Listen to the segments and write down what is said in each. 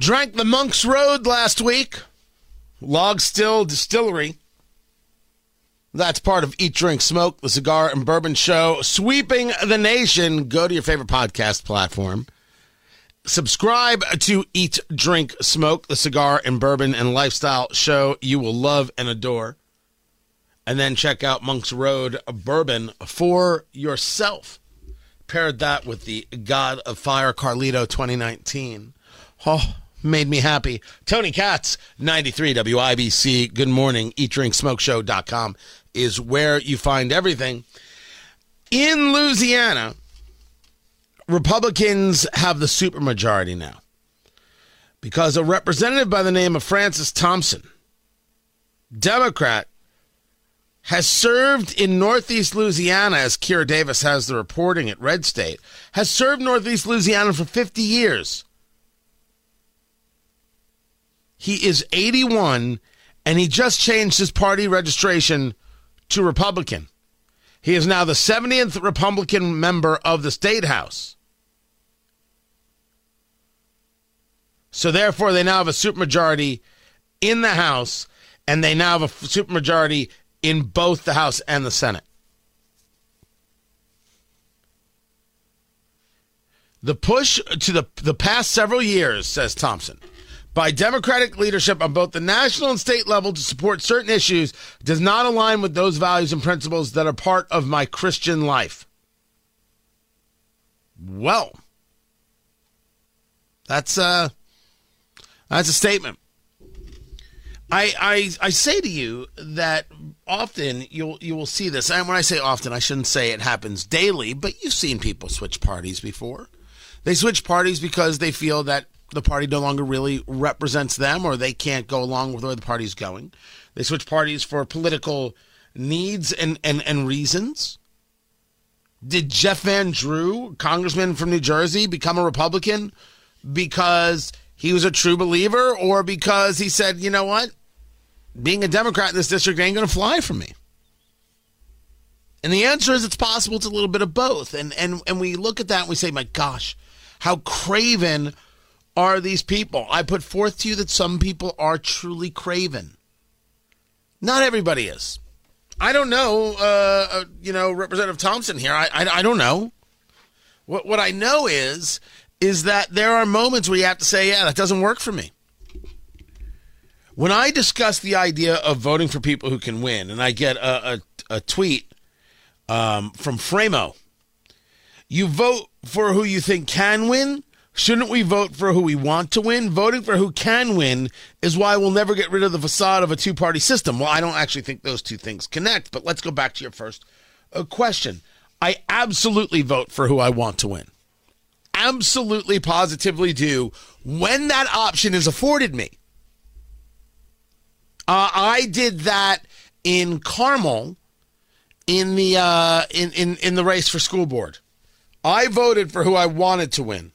Drank the Monk's Road last week. Log Still Distillery. That's part of Eat, Drink, Smoke, the Cigar and Bourbon Show, sweeping the nation. Go to your favorite podcast platform. Subscribe to Eat, Drink, Smoke, the Cigar and Bourbon and Lifestyle Show. You will love and adore. And then check out Monk's Road Bourbon for yourself. Paired that with the God of Fire Carlito 2019. Oh, made me happy. Tony Katz, 93 WIBC. Good morning. EatDrinkSmokeShow.com is where you find everything. In Louisiana, Republicans have the supermajority now because a representative by the name of Francis Thompson, Democrat, has served in Northeast Louisiana, as Kira Davis has the reporting at Red State, has served Northeast Louisiana for 50 years. He is 81 and he just changed his party registration to Republican. He is now the 70th Republican member of the state house. So therefore, they now have a supermajority in the House, and they now have a supermajority in both the House and the Senate. The push to the the past several years, says Thompson, by Democratic leadership on both the national and state level to support certain issues does not align with those values and principles that are part of my Christian life. Well, that's uh that's a statement. I, I I say to you that often you'll you will see this, and when I say often, I shouldn't say it happens daily, but you've seen people switch parties before. They switch parties because they feel that the party no longer really represents them or they can't go along with where the party's going. They switch parties for political needs and, and, and reasons. Did Jeff Van Drew, congressman from New Jersey, become a Republican because he was a true believer or because he said, you know what? Being a Democrat in this district ain't going to fly for me. And the answer is it's possible it's a little bit of both. And and and we look at that and we say, my gosh, how craven are these people? I put forth to you that some people are truly craven. Not everybody is. I don't know, uh, uh, you know, Representative Thompson here. I, I, I don't know. What what I know is is that there are moments where you have to say, yeah, that doesn't work for me. When I discuss the idea of voting for people who can win, and I get a, a, a tweet um, from Framo, you vote for who you think can win Shouldn't we vote for who we want to win? Voting for who can win is why we'll never get rid of the facade of a two party system. Well, I don't actually think those two things connect, but let's go back to your first uh, question. I absolutely vote for who I want to win. Absolutely, positively do when that option is afforded me. Uh, I did that in Carmel in the uh, in, in in the race for school board. I voted for who I wanted to win.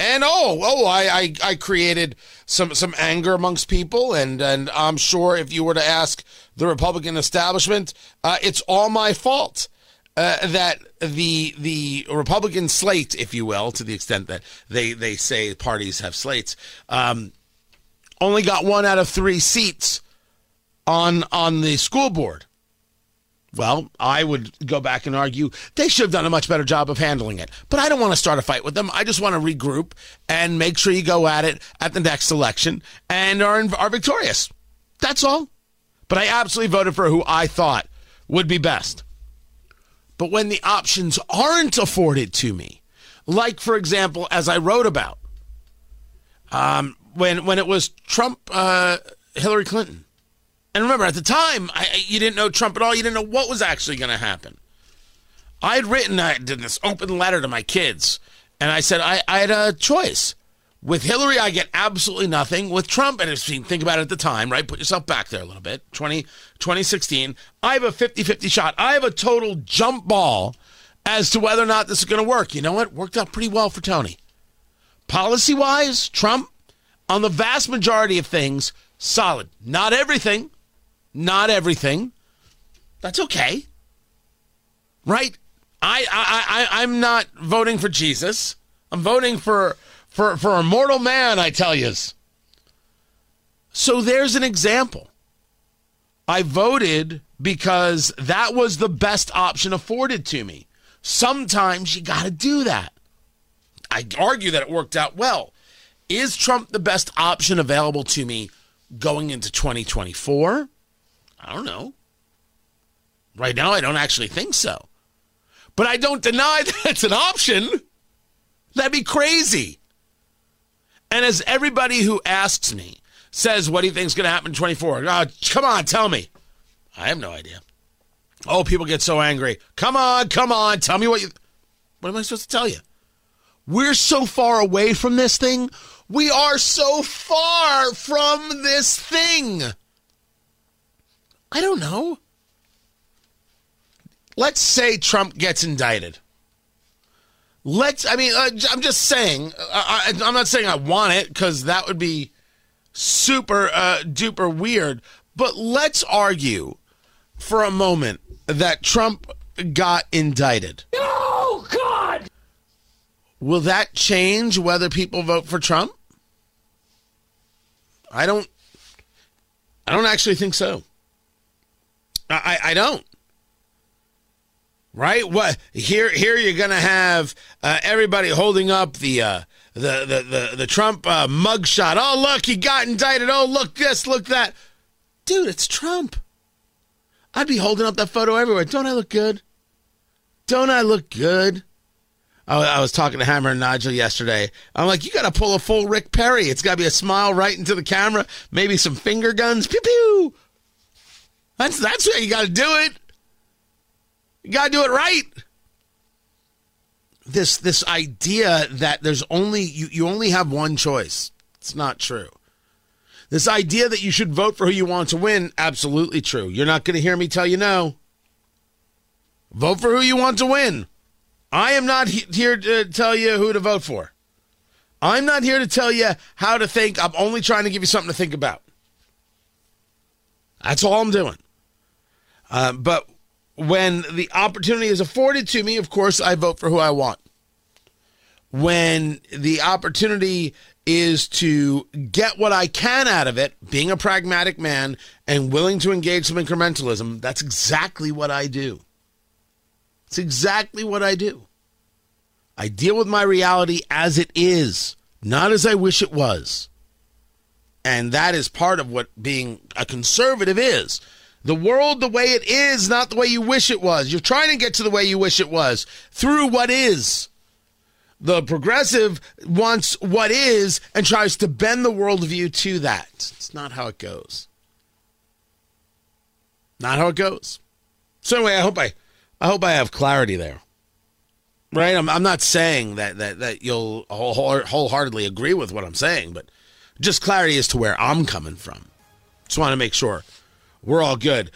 And oh, oh, I, I, I created some some anger amongst people, and and I'm sure if you were to ask the Republican establishment, uh, it's all my fault. Uh, that the the Republican slate, if you will, to the extent that they they say parties have slates, um, only got one out of three seats on on the school board. Well, I would go back and argue they should have done a much better job of handling it. But I don't want to start a fight with them. I just want to regroup and make sure you go at it at the next election and are, are victorious. That's all. But I absolutely voted for who I thought would be best. But when the options aren't afforded to me, like, for example, as I wrote about, um, when, when it was Trump, uh, Hillary Clinton, and remember, at the time, I, you didn't know Trump at all. You didn't know what was actually going to happen. I had written, I did this open letter to my kids And I said I, I had a choice. With Hillary, I get absolutely nothing. With Trump, and think about it at the time, right? Put yourself back there a little bit. 20, 2016, I have a 50 50 shot. I have a total jump ball as to whether or not this is going to work. You know what? Worked out pretty well for Tony. Policy wise, Trump, on the vast majority of things, solid. Not everything. Not everything. That's okay. Right? I, I, I, I'm not voting for Jesus. I'm voting for for, for a mortal man, I tell yous. So there's an example. I voted because that was the best option afforded to me. Sometimes you got to do that. I argue that it worked out well. Is Trump the best option available to me going into 2024? I don't know. Right now, I don't actually think so. But I don't deny that it's an option. That'd be crazy. And as everybody who asks me says, what do you think is going to happen in 24? Oh, ah, come on, tell me. I have no idea. Oh, people get so angry. Come on, come on, tell me what you. What am I supposed to tell you? We're so far away from this thing. We are so far from this thing. I don't know. Let's say Trump gets indicted. Let's, I mean, uh, I'm just saying, uh, I, am not saying I want it because that would be super uh, duper weird, but let's argue for a moment that Trump got indicted. Oh, God! Will that change whether people vote for Trump? I don't. I don't actually think so. I, I don't right? What here? Here you're going to have uh, everybody holding up the uh, the the the, the Trump uh, mugshot. Oh look, he got indicted. Oh look this, look that. Dude, it's Trump. I'd be holding up that photo everywhere. Don't I look good? Don't I look good? I, I was talking to Hammer and Nigel yesterday. I'm like, you got to pull a full Rick Perry. It's got to be a smile right into the camera. Maybe some finger guns. Pew pew. That's that's where you got to do it. You got to do it right. This this idea that there's only you, you only have one choice. It's not true. This idea that you should vote for who you want to win, absolutely true. You're not going to hear me tell you no. Vote for who you want to win. I am not he- here to tell you who to vote for. I'm not here to tell you how to think. I'm only trying to give you something to think about. That's all I'm doing. Uh, but when the opportunity is afforded to me, of course, I vote for who I want. When the opportunity is to get what I can out of it, being a pragmatic man and willing to engage some incrementalism, that's exactly what I do. It's exactly what I do. I deal with my reality as it is, not as I wish it was. And that is part of what being a conservative is. The world the way it is, not the way you wish it was. You're trying to get to the way you wish it was through what is. The progressive wants what is and tries to bend the worldview to that. It's not how it goes. Not how it goes. So anyway, I hope I, I hope I have clarity there. Right? I'm, I'm not saying that, that, that you'll whole, wholeheartedly agree with what I'm saying, but just clarity as to where I'm coming from. Just want to make sure we're all good.